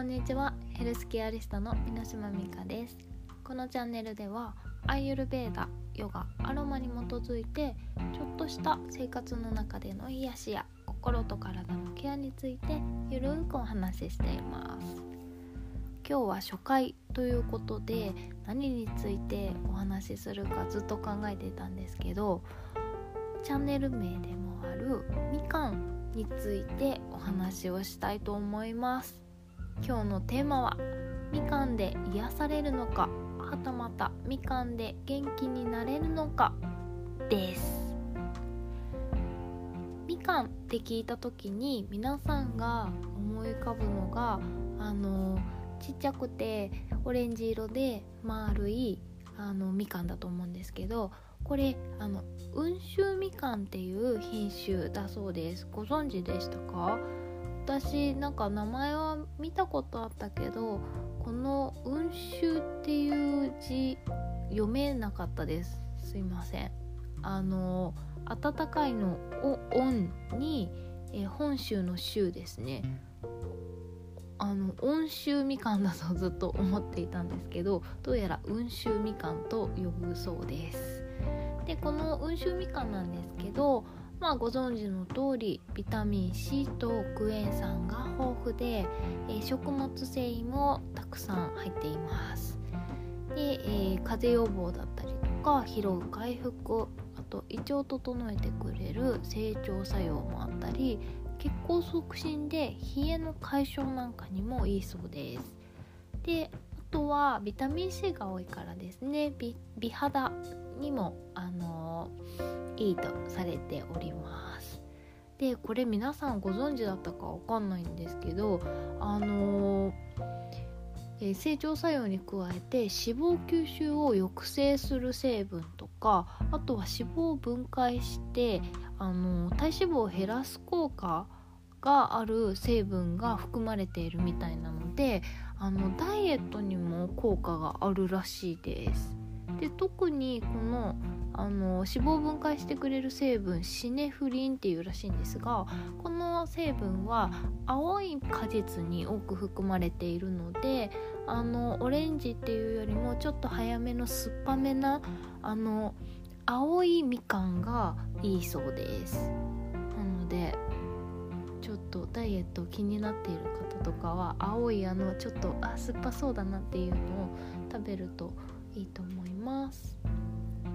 こんにちは。ヘルスケアリストの箕島美香です。このチャンネルではアイユルベーダヨガアロマに基づいてちょっとした生活の中での癒しや心と体のケアについてゆるーくお話ししています。今日は初回ということで何についてお話しするかずっと考えてたんですけどチャンネル名でもあるみかんについてお話をしたいと思います。今日のテーマはみかんで癒されるのかはたまたみかんで元気になれるのかです。みかんって聞いた時に皆さんが思い浮かぶのがあのちっちゃくてオレンジ色で丸いあのみかんだと思うんですけどこれあの温州みかんっていう品種だそうです。ご存知でしたか？私なんか名前は見たことあったけどこの温州っていう字読めなかったです。すいません。あの暖かいのを「温」に、え本州の「州」ですね。あの温州みかんだと ずっと思っていたんですけどどうやら温州みかんと呼ぶそうです。でこの温州みかんなんですけどまあご存知の通りビタミン C とクエン酸が豊富で、え、食物繊維もたくさん入っています。で、えー、風邪予防だったりとか疲労回復あと胃腸を整えてくれる成長作用もあったり血行促進で冷えの解消なんかにもいいそうです。であとはビタミン C が多いからですね。美肌。にもあのいいとされておりますでこれ皆さんご存知だったかわかんないんですけどあのえ成長作用に加えて脂肪吸収を抑制する成分とかあとは脂肪を分解してあの体脂肪を減らす効果がある成分が含まれているみたいなのであのダイエットにも効果があるらしいです。で特にこのあの脂肪分解してくれる成分シネフリンっていうらしいんですがこの成分は青い果実に多く含まれているのであのオレンジっていうよりもちょっと早めの酸っぱめなあの青いみかんがいいそうです。なのでちょっとダイエット気になっている方とかは青いあのちょっとあ酸っぱそうだなっていうのを食べるといいと思います、ま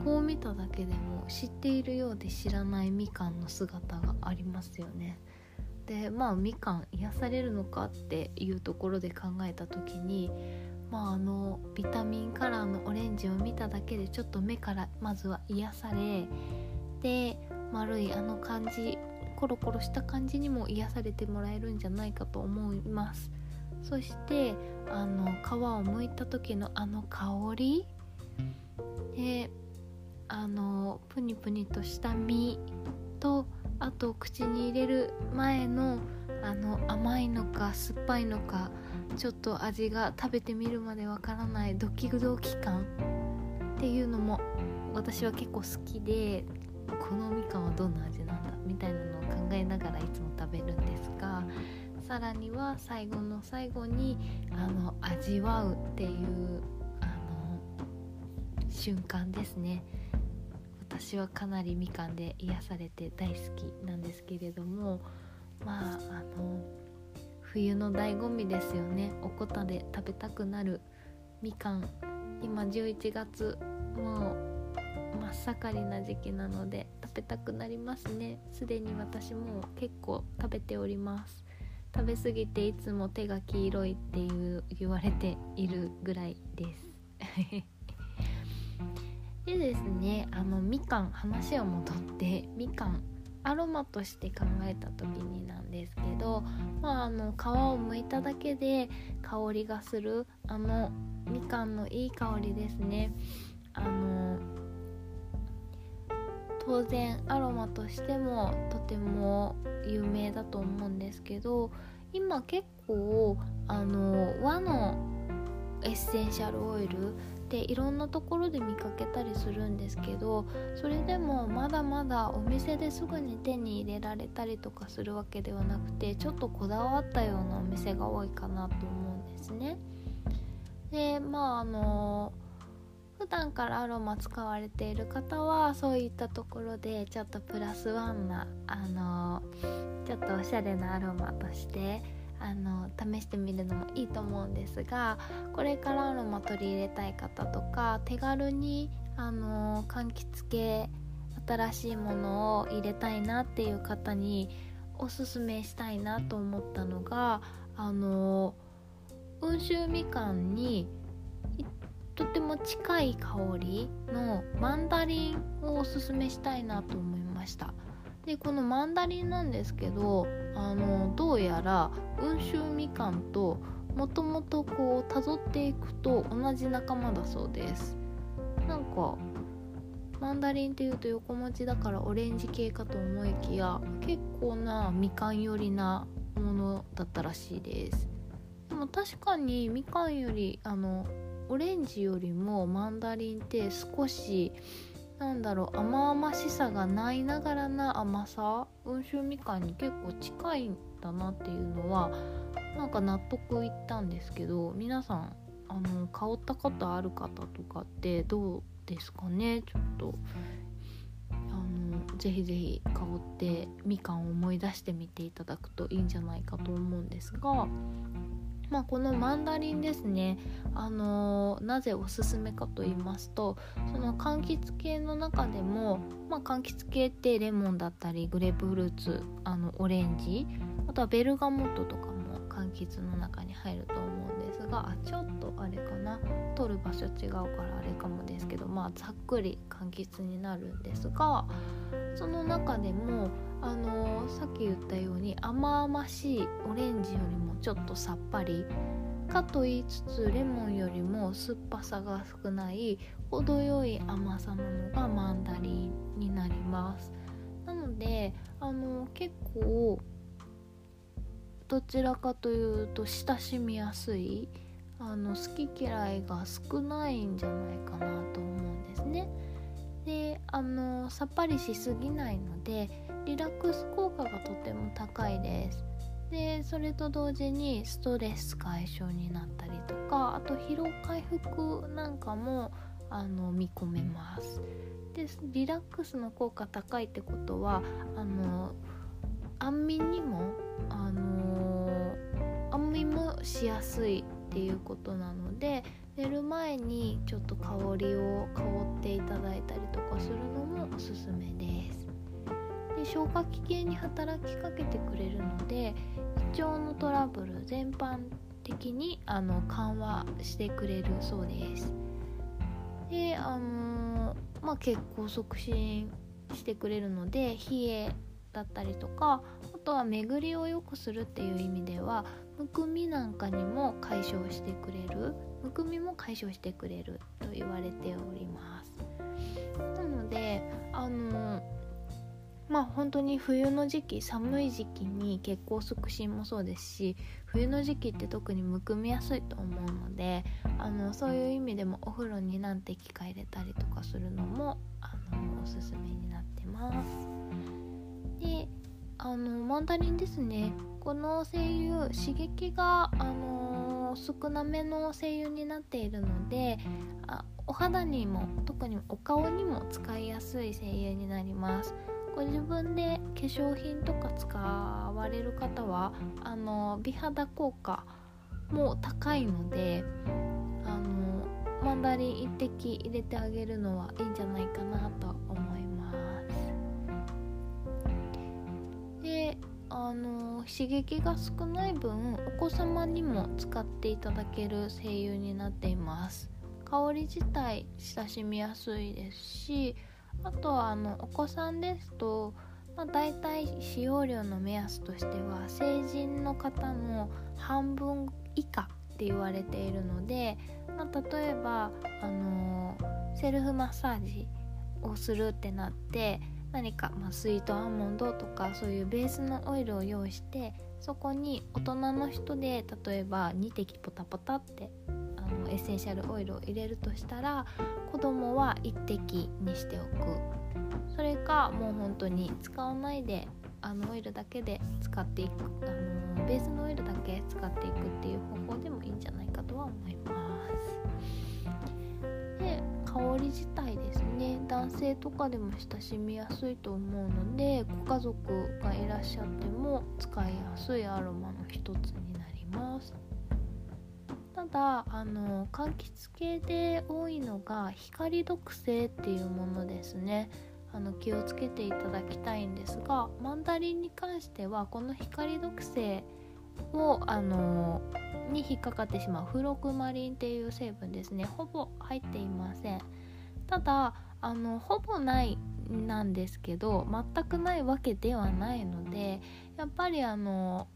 あ、こう見ただけでも知っているようで知らないみかんの姿がありますよね。でまあみかん癒されるのかっていうところで考えた時にまああのビタミンカラーのオレンジを見ただけでちょっと目からまずは癒されで丸いあの感じコロコロした感じにも癒されてもらえるんじゃないかと思います。そしてあの皮を剥いた時のあの香り。であのプニプニとした実とあと口に入れる前のあの甘いのか酸っぱいのかちょっと味が食べてみるまでわからないドキドキ感。っていうのも私は結構好きでこのみかんはどんな味なんだみたいなのを考えながらいつも食べるんですがさらには最後の最後にあの味わうっていうあの瞬間ですね。私はかなりみかんで癒されて大好きなんですけれどもまああの冬の醍醐味ですよね。おこたで食べたくなるみかん。今11月もう真っ盛りな時期なので食べたくなりますね。すでに私も結構食べております。食べ過ぎていつも手が黄色いっていう言われているぐらいです。でですねあのみかん話を戻って みかんアロマとして考えた時になんですけど、まあ、あの皮を剥いただけで香りがするあのみかんのいい香りですね。あの当然アロマとしてもとても有名だと思うんですけど今結構あの和のエッセンシャルオイルっていろんなところで見かけたりするんですけどそれでもまだまだお店ですぐに手に入れられたりとかするわけではなくてちょっとこだわったようなお店が多いかなと思うんですね。でまああの普段からアロマ使われている方はそういったところでちょっとプラスワンなあのちょっとおしゃれなアロマとしてあの試してみるのもいいと思うんですがこれからアロマ取り入れたい方とか手軽にあの柑橘系新しいものを入れたいなっていう方におすすめしたいなと思ったのがあの温州みかんにとても近い香りのマンダリンをおすすめしたいなと思いました。でこのマンダリンなんですけどあのどうやら温州みかんともともとこう辿っていくと同じ仲間だそうです。なんかマンダリンっていうと横文字だからオレンジ系かと思いきや結構なみかん寄りなものだったらしいです。でも確かにみかんよりあのオレンジよりもマンダリンって少しなんだろう甘々しさがないながらな甘さ温州みかんに結構近いんだなっていうのはなんか納得いったんですけど皆さんあの香ったことある方とかってどうですかねちょっとあのぜひぜひ香ってみかんを思い出してみていただくといいんじゃないかと思うんですがまあ、このマンダリンですね、あのー、なぜおすすめかと言いますとその柑橘系の中でも、まあ、柑橘系ってレモンだったりグレープフルーツあのオレンジあとはベルガモットとか柑橘の中に入ると思うんですがあちょっとあれかな。取る場所違うからあれかもですけどまあざっくり柑橘になるんですがその中でもあのー、さっき言ったように甘々しいオレンジよりもちょっとさっぱりかと言いつつレモンよりも酸っぱさが少ない程よい甘さなのがマンダリンになります。なのであのー、結構どちらかというと親しみやすいあの好き嫌いが少ないんじゃないかなと思うんですね。であのさっぱりしすぎないのでリラックス効果がとても高いです。でそれと同時にストレス解消になったりとかあと疲労回復なんかもあの見込めます。でリラックスの効果高いってことはあの安眠にもあの安眠もしやすいっていうことなので寝る前にちょっと香りを香っていただいたりとかするのもおすすめです。で消化器系に働きかけてくれるので胃腸のトラブル全般的にあの緩和してくれるそうです。であのまあ血行促進してくれるので冷えだったりとかあとは巡りを良くするっていう意味ではむくみなんかにも解消してくれるむくみも解消してくれると言われております。なのであのまあ本当に冬の時期寒い時期に血行促進もそうですし冬の時期って特にむくみやすいと思うのであのそういう意味でもお風呂に何滴か入れたりとかするのもあのおすすめになってます。であのマンダリンですね。この精油刺激が、あのー、少なめの精油になっているのであお肌にも特にお顔にも使いやすい精油になります。ご自分で化粧品とか使われる方はあの美肌効果も高いのであのマンダリン1滴入れてあげるのはいいんじゃないかなと思います。あの刺激が少ない分お子様にも使っていただける精油になっています。香り自体親しみやすいですしあとはあのお子さんですと、まあ、大体使用量の目安としては成人の方の半分以下って言われているので、まあ、例えば、あの、セルフマッサージをするってなって何か、まあ、スイートアーモンドとかそういうベースのオイルを用意してそこに大人の人で例えば2滴ポタポタってあのエッセンシャルオイルを入れるとしたら子供は1滴にしておく。それかもう本当に使わないであのオイルだけで使っていくあのベースのオイルだけ使っていくっていう方法でもいいんじゃないかとは思います。で香り自体で男性とかでも親しみやすいと思うのでご家族がいらっしゃっても使いやすいアロマの一つになります。ただあの柑橘系で多いのが光毒性っていうものですね。あの気をつけていただきたいんですがマンダリンに関してはこの光毒性をあのに引っかかってしまうフロクマリンっていう成分ですね。ほぼ入っていません。ただあのほぼないなんですけど全くないわけではないのでやっぱりあの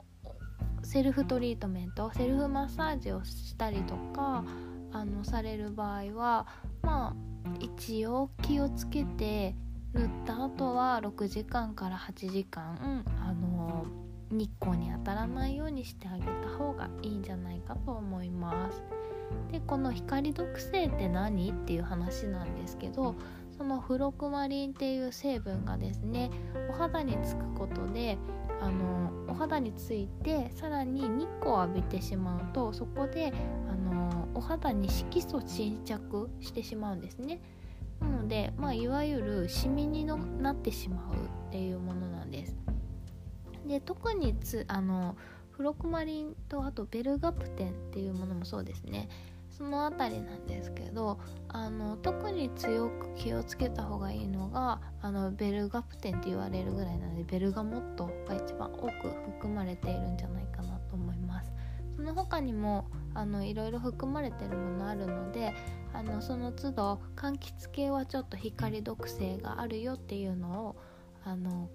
セルフトリートメントセルフマッサージをしたりとかあのされる場合はまあ一応気をつけて塗った後は6時間から8時間あの日光に当たらないようにしてあげた方がいいんじゃないかと思います。でこの光毒性って何？っていう話なんですけどそのフロクマリンっていう成分がですねお肌につくことであのお肌についてさらに日光を浴びてしまうとそこであのお肌に色素沈着してしまうんですね。なので、まあ、いわゆるシミになってしまうっていうものなんです。で特につあのフロクマリンとあとベルガプテンっていうものもそうですねその辺りなんですけどあの特に強く気をつけた方がいいのがあのベルガプテンって言われるぐらいなのでベルガモットが一番多く含まれているんじゃないかなと思います。その他にもあのいろいろ含まれてるものあるのであのその都度柑橘系はちょっと光毒性があるよっていうのをあの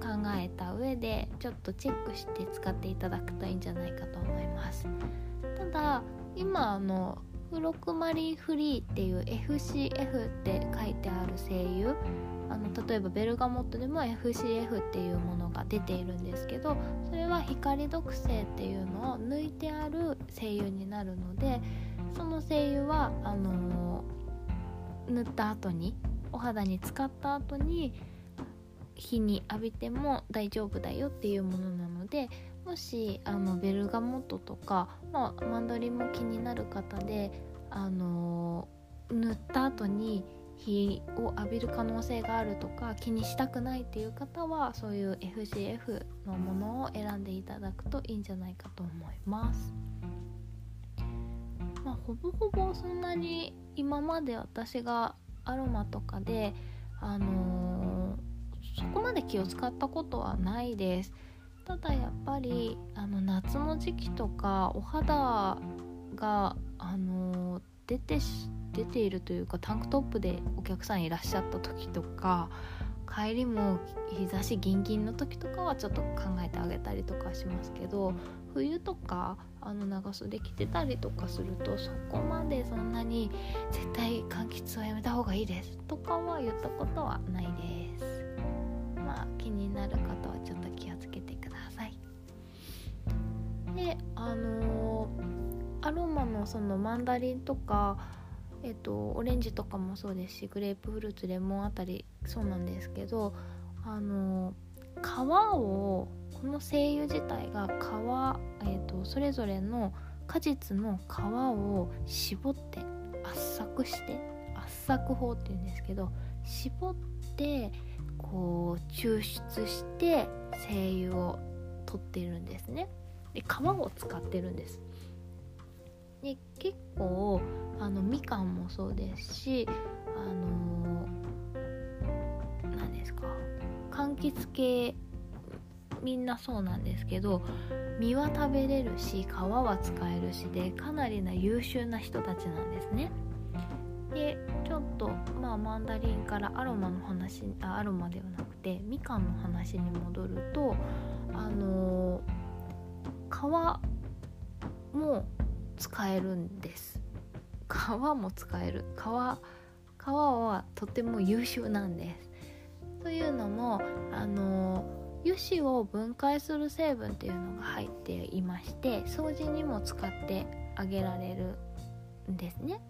考えた上でちょっとチェックして使っていただくといいんじゃないかと思います。ただ今あのフロクマリンフリーっていう FCF って書いてある精油あの例えばベルガモットでも FCF っていうものが出ているんですけどそれは光毒性っていうのを抜いてある精油になるのでその精油はあの、塗った後にお肌に使った後に日に浴びても大丈夫だよっていうものなのでもしあのベルガモットとか、まあ、マンドリンも気になる方で、あの、塗った後に日を浴びる可能性があるとか気にしたくないっていう方はそういう FGF のものを選んでいただくといいんじゃないかと思います。まあ、ほぼほぼそんなに今まで私がアロマとかで、あのー、そこまで気を使ったことはないです。ただやっぱりあの夏の時期とかお肌が、あのー、出て出ているというかタンクトップでお客さんいらっしゃった時とか帰りも日差しギンギンの時とかはちょっと考えてあげたりとかしますけど冬とかあの長袖着てたりとかするとそこまでそんなに絶対柑橘はやめた方がいいですとかは言ったことはないですそのマンダリンとかえっと、オレンジとかもそうですしグレープフルーツレモンあたりそうなんですけどあの皮をこの精油自体が皮、えーと、それぞれの果実の皮を絞って圧搾して圧搾法っていうんですけど絞ってこう抽出して精油を取っているんですね。で皮を使ってるんです。で結構あのみかんもそうですしあの何ですか柑橘系みんなそうなんですけど実は食べれるし皮は使えるしでかなりな優秀な人たちなんですね。でちょっとまあマンダリンからアロマの話あアロマではなくてみかんの話に戻るとあのー、皮も使えるんです。皮も使える。皮皮はとても優秀なんです。というのもあの油脂を分解する成分っていうのが入っていまして掃除にも使ってあげられるんですね。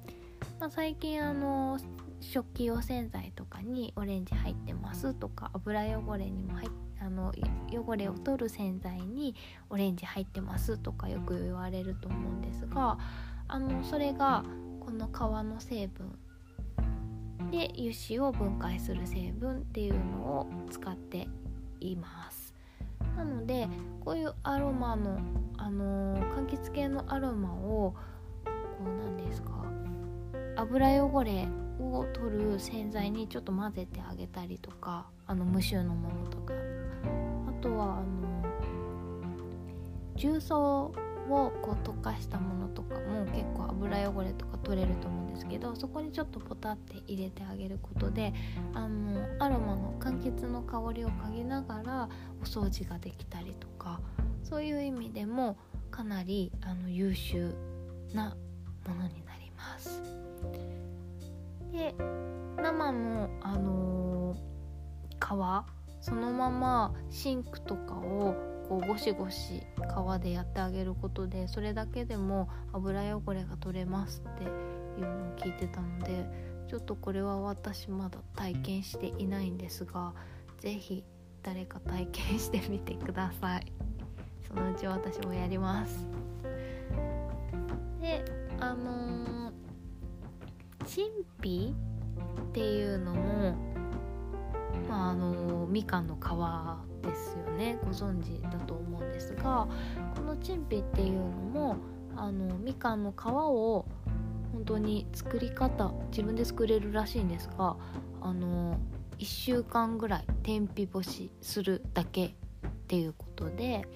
まあ、最近あの食器用洗剤とかにオレンジ入ってますとか油汚れにも入あの汚れを取る洗剤にオレンジ入ってますとかよく言われると思うんですがあのそれがこの皮の成分で油脂を分解する成分っていうのを使っています。なのでこういうアロマの、あのー、柑橘系のアロマをこうなんですか油汚れを取る洗剤にちょっと混ぜてあげたりとかあの無臭のものとか。とはあの重曹をこう溶かしたものとかも結構油汚れとか取れると思うんですけどそこにちょっとポタって入れてあげることであのアロマの柑橘の香りを嗅ぎながらお掃除ができたりとかそういう意味でもかなりあの優秀なものになります。で生の、あのー、皮そのままシンクとかをこうゴシゴシ皮でやってあげることでそれだけでも油汚れが取れますっていうのを聞いてたのでちょっとこれは私まだ体験していないんですが是非誰か体験してみてください。そのうち私もやります。であのー、陳皮っていうのもまああの、みかんの皮ですよねご存知だと思うんですがこのチンピっていうのもあのみかんの皮を本当に作り方自分で作れるらしいんですがあの1週間ぐらい天日干しするだけっていうことで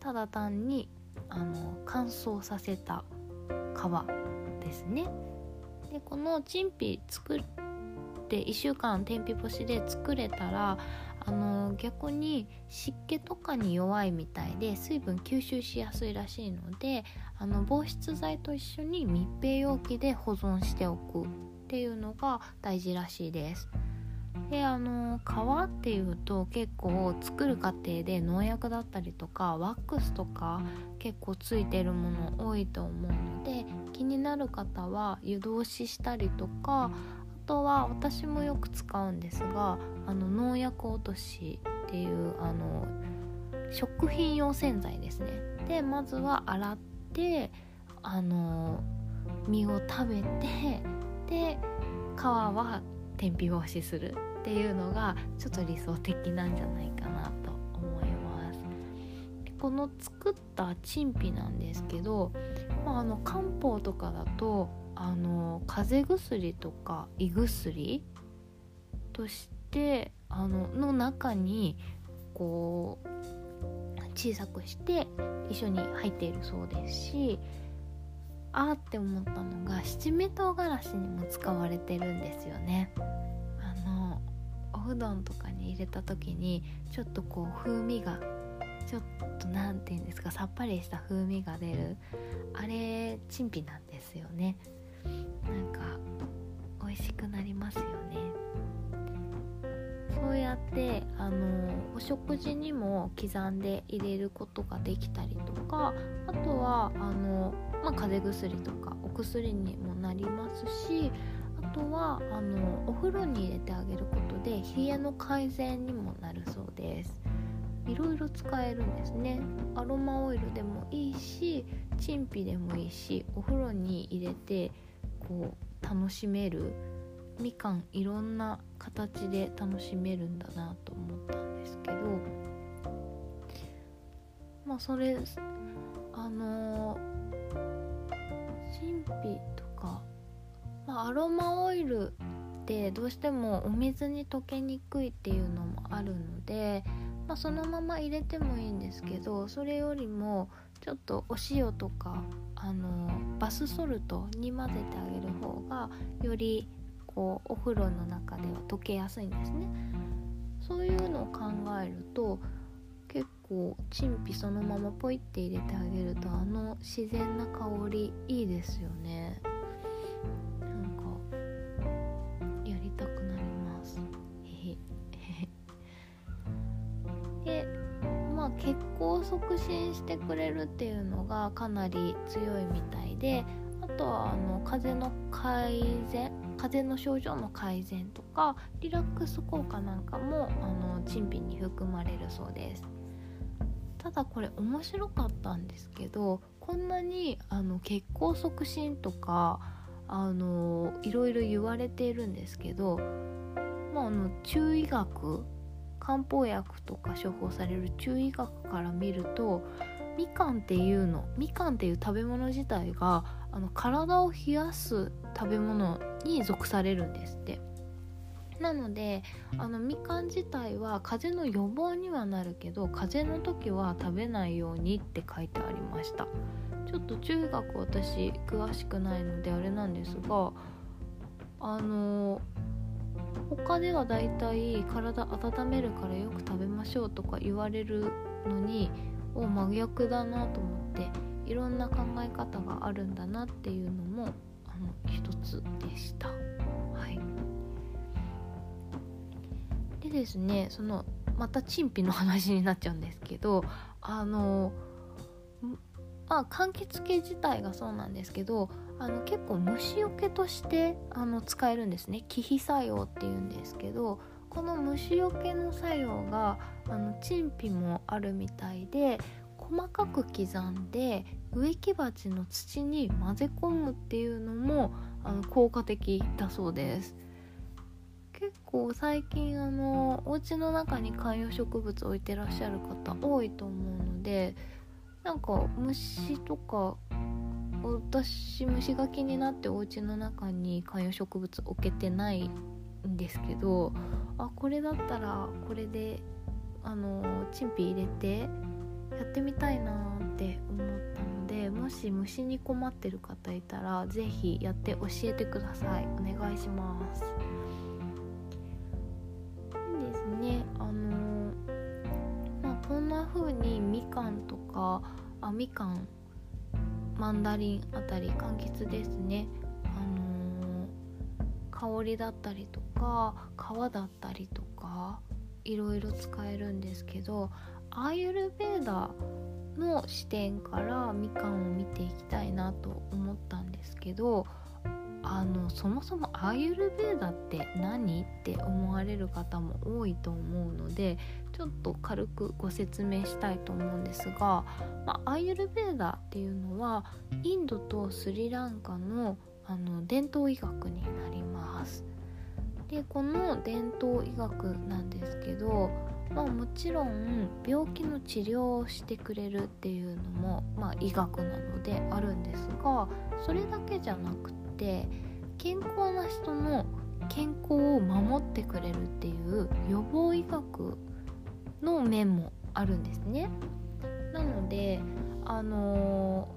ただ単にあの乾燥させた皮ですね。でこのチンピ作って1週間天日干しで作れたらあの逆に湿気とかに弱いみたいで水分吸収しやすいらしいのであの防湿剤と一緒に密閉容器で保存しておくっていうのが大事らしいです。であの皮っていうと結構作る過程で農薬だったりとかワックスとか結構ついてるもの多いと思うので気になる方は湯通ししたりとかとは私もよく使うんですがあの農薬落としっていうあの食品用洗剤ですね。でまずは洗ってあの実を食べてで皮は天日干しするっていうのがちょっと理想的なんじゃないかなと思います。この作った陳皮なんですけど、まあ、あの漢方とかだとあの風邪薬とか胃薬としてあのの中にこう小さくして一緒に入っているそうですしあーって思ったのが七味唐辛子にも使われてるんですよね。あのおうどんとかに入れた時にちょっとこう風味がちょっと何て言うんですかさっぱりした風味が出るあれ陳皮なんですよね。なんか美味しくなりますよね。そうやってあのお食事にも刻んで入れることができたりとかあとはあの、まあ、風邪薬とかお薬にもなりますしあとはあのお風呂に入れてあげることで冷えの改善にもなるそうです。いろいろ使えるんですね。アロマオイルでもいいし陳皮でもいいしお風呂に入れてこう楽しめるみかんいろんな形で楽しめるんだなと思ったんですけどまあそれあの神秘とか、まあ、アロマオイルってどうしてもお水に溶けにくいっていうのもあるので、まあ、そのまま入れてもいいんですけどそれよりもちょっとお塩とかあのバスソルトに混ぜてあげる方がよりこうお風呂の中では溶けやすいんですね。そういうのを考えると結構陳皮そのままポイって入れてあげるとあの自然な香りいいですよね。なんかやりたくなります。でまあ結血行を促進してくれるっていうのがかなり強いみたいであとはあの風邪の改善風邪の症状の改善とかリラックス効果なんかもあの陳皮に含まれるそうです。ただこれ面白かったんですけどこんなにあの血行促進とかあのいろいろ言われているんですけど、まあ、あの中医学漢方薬とか処方される中医学から見るとみかんっていうのみかんっていう食べ物自体があの体を冷やす食べ物に属されるんですって。なのであのみかん自体は風邪の予防にはなるけど風邪の時は食べないようにって書いてありました。ちょっと中学私詳しくないのであれなんですがあの他ではだいたい体温めるからよく食べましょうとか言われるのにお真逆だなと思っていろんな考え方があるんだなっていうのもあの一つでした。はい、でですねそのまた陳皮の話になっちゃうんですけどあのまあ柑橘系自体がそうなんですけどあの結構虫除けとしてあの使えるんですね気皮作用っていうんですけどこの虫除けの作用があの陳皮もあるみたいで細かく刻んで植木鉢の土に混ぜ込むっていうのもあの効果的だそうです。結構最近あのお家の中に観葉植物置いてらっしゃる方多いと思うのでなんか虫とか私虫が気になってお家の中に観葉植物置けてないんですけどあこれだったらこれであのチンピ入れてやってみたいなって思ったのでもし虫に困ってる方いたら是非やって教えてください。お願いします。ですね。あのまあこんな風にみかんとかあみかんマンダリンあたり柑橘ですね、香りだったりとか皮だったりとかいろいろ使えるんですけどアーユルベーダの視点からみかんを見ていきたいなと思ったんですけどあのそもそもアーユルベーダって何って思われる方も多いと思うのでちょっと軽くご説明したいと思うんですが、まあ、アーユルベーダっていうのはインドとスリランカのあの伝統医学になります。でこの伝統医学なんですけど、まあ、もちろん病気の治療をしてくれるっていうのも、まあ、医学なのであるんですがそれだけじゃなくて健康な人の健康を守ってくれるっていう予防医学の面もあるんですね。なのであの、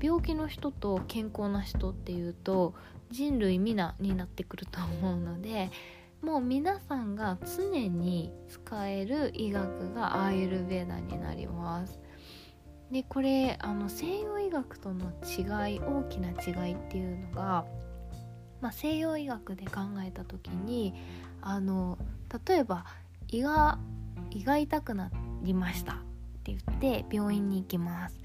病気の人と健康な人っていうと人類皆になってくると思うのでもう皆さんが常に使える医学がアーユルベーダになります。でこれあの西洋医学との違い大きな違いっていうのが、まあ、西洋医学で考えた時にあの例えば胃が胃が痛くなりましたって言って病院に行きます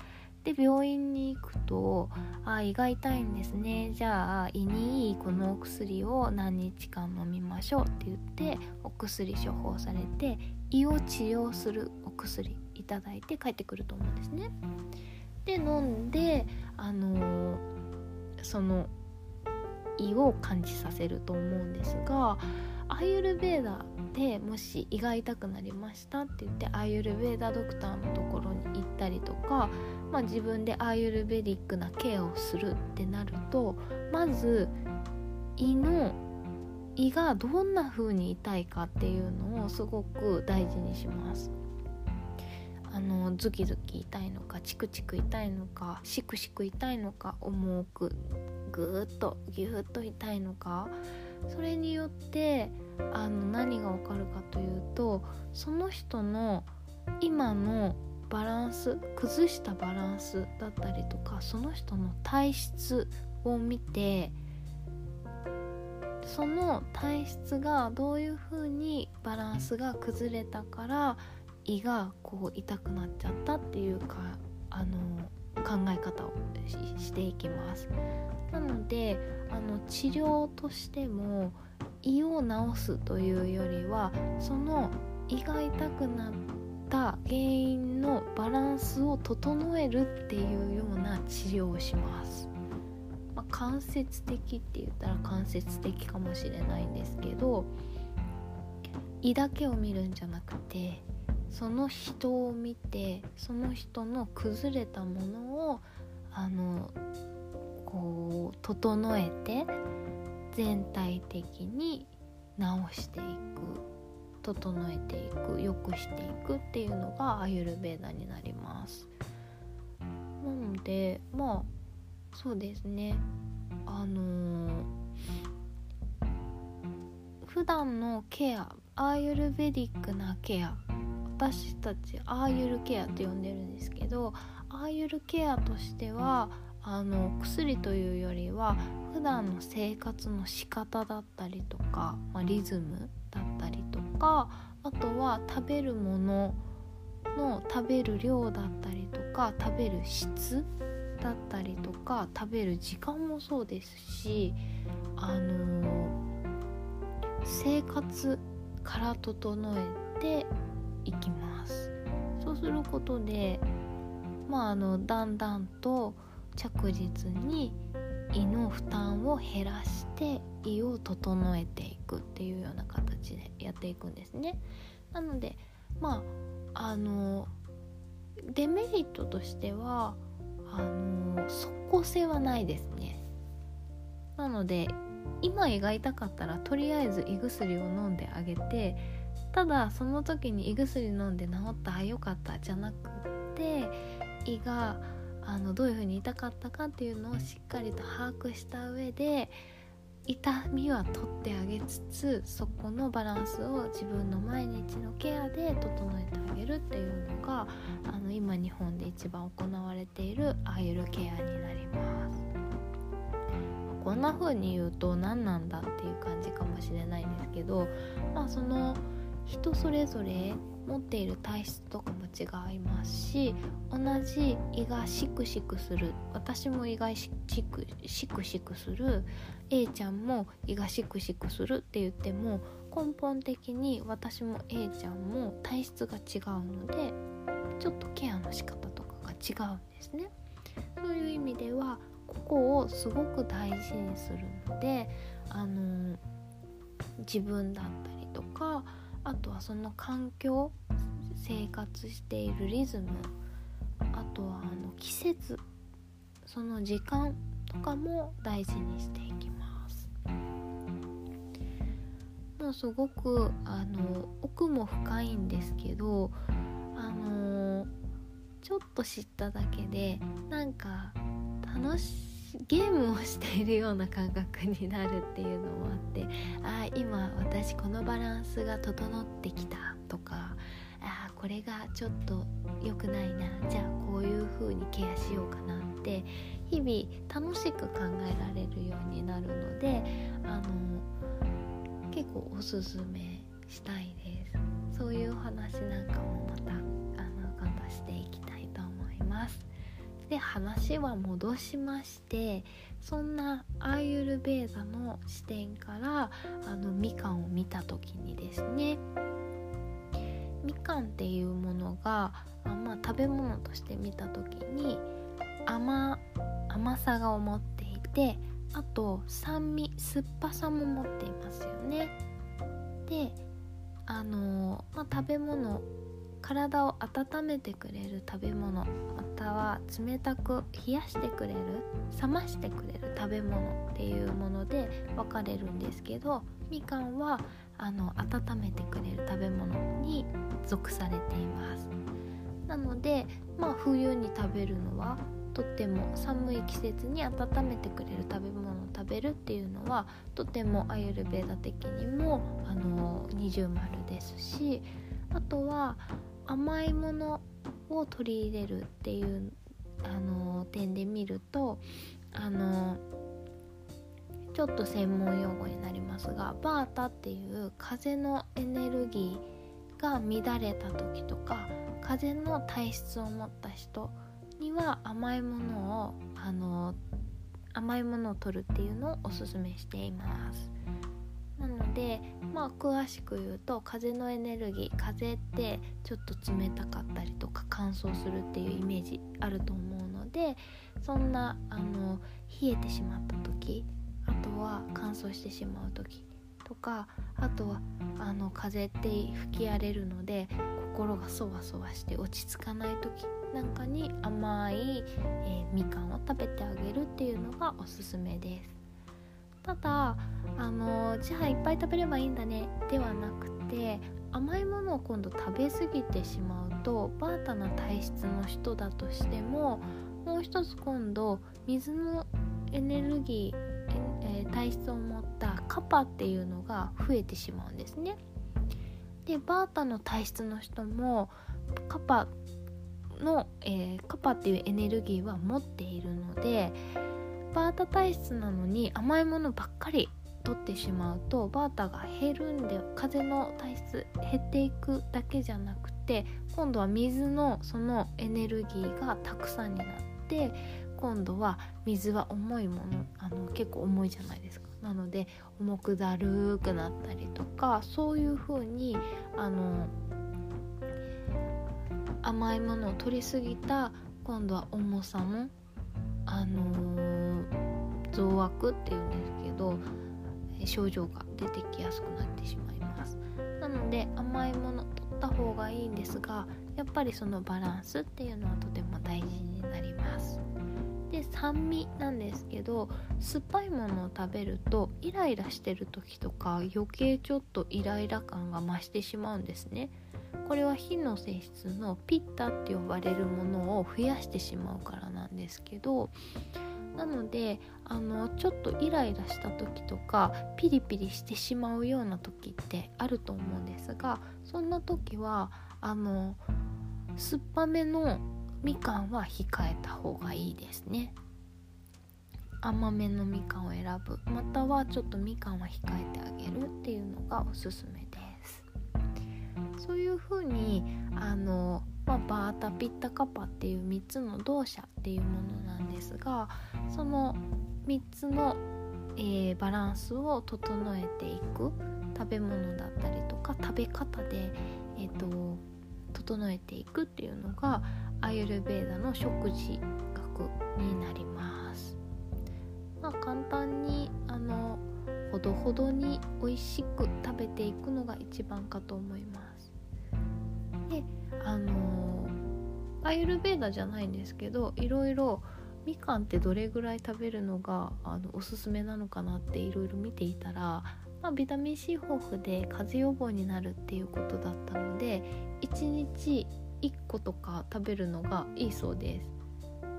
で病院に行くと「あ胃が痛いんですねじゃあ胃にいいこのお薬を何日間飲みましょう」って言ってお薬処方されて胃を治療するお薬いただいて帰ってくると思うんですね。で飲んであのー、その胃を感じさせると思うんですがアーユルベーダでもし胃が痛くなりましたって言ってアーユルベーダドクターのところに行ったりとか、まあ、自分でアーユルベディックなケアをするってなるとまず胃の胃がどんな風に痛いかっていうのをすごく大事にします。あのズキズキ痛いのかチクチク痛いのかシクシク痛いのか重くぐーっとぎゅーっと痛いのかそれによってあの何がわかるかというとその人の今のバランス崩したバランスだったりとかその人の体質を見てその体質がどういうふうにバランスが崩れたから胃がこう痛くなっちゃったっていうかあの考え方をしていきます。なのであの治療としても胃を治すというよりはその胃が痛くなった原因のバランスを整えるっていうような治療をします、まあ、間接的って言ったら間接的かもしれないんですけど胃だけを見るんじゃなくてその人を見てその人の崩れたものをあのこう整えて全体的に直していく整えていく良くしていくっていうのがアユルベーダになります。なのでまあそうですね。あのー、普段のケアアーユルベディックなケア私たちアーユルケアと呼んでるんですけどアーユルケアとしてはあの薬というよりは普段の生活の仕方だったりとか、まあ、リズムだったりとかあとは食べるものの食べる量だったりとか食べる質だったりとか食べる時間もそうですしあの生活から整えていきますそうすることでまああのだんだんと着実に胃の負担を減らして胃を整えていくっていうような形でやっていくんですね。なのでまああのデメリットとしてはあの即効性はないですね。なので今胃が痛かったらとりあえず胃薬を飲んであげてただその時に胃薬飲んで治ったあよかったじゃなくって胃があのどういう風に痛かったかっていうのをしっかりと把握した上で痛みは取ってあげつつそこのバランスを自分の毎日のケアで整えてあげるっていうのがあの今日本で一番行われているアイルケアになります。こんな風に言うと何なんだっていう感じかもしれないんですけどまあその人それぞれ持っている体質とかも違いますし同じ胃がシクシクする私も胃がシクシクシクする A ちゃんも胃がシクシクするって言っても根本的に私も A ちゃんも体質が違うのでちょっとケアの仕方とかが違うんですね。そういう意味ではここをすごく大事にするのであの自分だったりとかあとはその環境生活しているリズムあとはあの季節その時間とかも大事にしていきます。もうすごくあの奥も深いんですけどあのちょっと知っただけでなんか楽しゲームをしているような感覚になるっていうのもあってああ今私このバランスが整ってきたとかあこれがちょっと良くないなじゃあこういう風にケアしようかなって日々楽しく考えられるようになるのであの結構おすすめしたいです。そういう話なんかもまたあの今度していきたいと思います。で話は戻しましてそんなアーユルベーダの視点からあのみかんを見た時にですねみかんっていうものがあ、まあ、食べ物として見た時に甘甘さが思っていてあと酸味酸っぱさも持っていますよね。であのまあ、食べ物体を温めてくれる食べ物または冷たく冷やしてくれる冷ましてくれる食べ物っていうもので分かれるんですけどみかんはあの温めてくれる食べ物に属されています。なのでまあ冬に食べるのはとっても寒い季節に温めてくれる食べ物を食べるっていうのはとてもアユルベーダ的にもあの二重丸ですしあとは甘いものを取り入れるっていうあの点で見るとあのちょっと専門用語になりますがバータっていう風のエネルギーが乱れた時とか風の体質を持った人には甘いものをあの甘いものを取るっていうのをおすすめしています。なのでまあ詳しく言うと風のエネルギー風ってちょっと冷たかったりとか乾燥するっていうイメージあると思うのでそんなあの冷えてしまった時あとは乾燥してしまう時とかあとはあの風って吹き荒れるので心がそわそわして落ち着かない時なんかに甘い、えー、みかんを食べてあげるっていうのがおすすめです。ただあのじゃあいっぱい食べればいいんだねではなくて甘いものを今度食べ過ぎてしまうとバータな体質の人だとしてももう一つ今度水のエネルギー、えー、体質を持ったカパっていうのが増えてしまうんですね。でバータの体質の人もカパの、えー、カパっていうエネルギーは持っているのでバータ体質なのに甘いものばっかり取ってしまうとバータが減るんで風の体質減っていくだけじゃなくて今度は水のそのエネルギーがたくさんになって今度は水は重いものあの結構重いじゃないですか。なので重くだるくなったりとかそういう風にあの甘いものを取りすぎた今度は重さのあのー、増悪っていうんですけど症状が出てきやすくなってしまいます。なので甘いもの取った方がいいんですがやっぱりそのバランスっていうのはとても大事になります。で酸味なんですけど酸っぱいものを食べるとイライラしてる時とか余計ちょっとイライラ感が増してしまうんですね。これは火の性質のピッタって呼ばれるものを増やしてしまうからなんですけどなのであのちょっとイライラした時とかピリピリしてしまうような時ってあると思うんですがそんな時はあの酸っぱめのみかんは控えた方がいいですね。甘めのみかんを選ぶ。またはちょっとみかんは控えてあげるっていうのがおすすめです。そういう風にあのまあ、バータピッタカパっていう3つの動作っていうものなんですがその3つの、えー、バランスを整えていく食べ物だったりとか食べ方で、えーと、整えていくっていうのがアイルベーダの食事学になります。まあ、簡単にあのほどほどに美味しく食べていくのが一番かと思います。であのアイルベーダじゃないんですけどいろいろみかんってどれぐらい食べるのがあのおすすめなのかなっていろいろ見ていたら、まあ、ビタミン C 豊富で風邪予防になるっていうことだったので1日1個とか食べるのがいいそうです。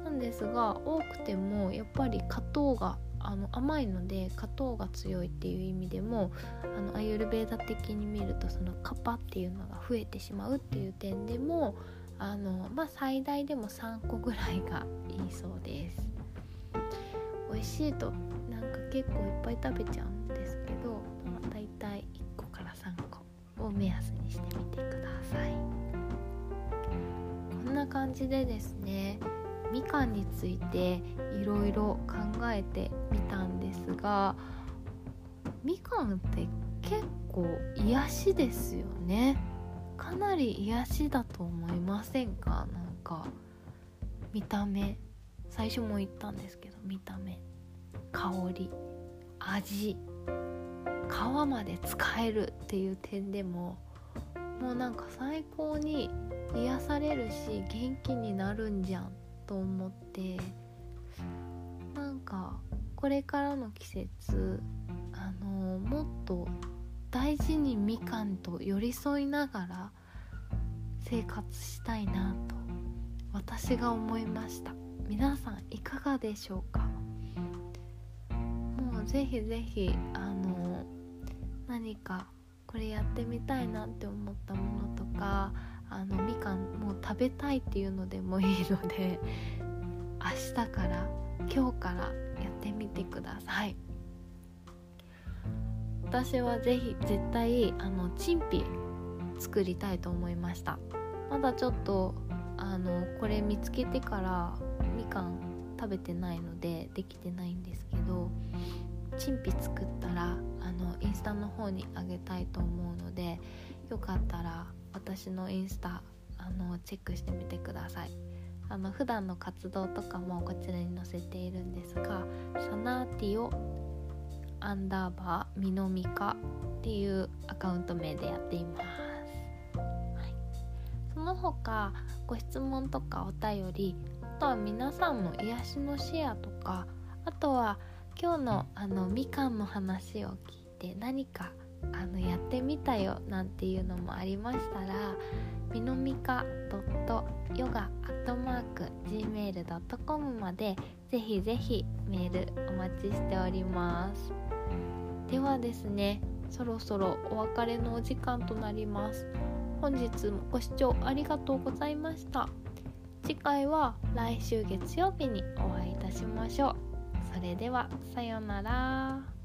なんですが多くてもやっぱり果糖があの甘いので果糖が強いっていう意味でもあのアユルベーダ的に見るとそのカパっていうのが増えてしまうっていう点でもあの、まあ、最大でも3個ぐらいがいいそうです。美味しいとなんか結構いっぱい食べちゃうんですけど、まあ、大体1個から3個を目安にしてみてください。こんな感じでですねみかんについていろいろ考えてみたんですがみかんって結構癒しですよね。かなり癒しだと思いませんか？なんか見た目。最初も言ったんですけど見た目。香り。味。皮まで使えるっていう点でももうなんか最高に癒されるし元気になるんじゃんと思って。なんかこれからの季節あのもっと大事にみかんと寄り添いながら生活したいなと私が思いました。皆さんいかがでしょうか？もうぜひぜひあの何かこれやってみたいなって思ったものとかあのみかんもう食べたいっていうのでもいいので 明日から今日からやってみてください。私はぜひ絶対あのチンピ作りたいと思いました。まだちょっとあのこれ見つけてからみかん食べてないのでできてないんですけどチンピ作ったらあのインスタの方にあげたいと思うのでよかったら私のインスタあのチェックしてみてください。あの普段の活動とかもこちらに載せているんですがサナーティオアンダーバーミノミカっていうアカウント名でやっています、の他ご質問とかお便りあとは皆さんの癒しのシェアとかあとは今日のあのみかんの話を聞いて何かあのやってみたよなんていうのもありましたらみのみか .yoga.gmail.com までぜひぜひメールお待ちしております。ではですねそろそろお別れのお時間となります。本日もご視聴ありがとうございました。次回は来週月曜日にお会いいたしましょう。それではさようなら。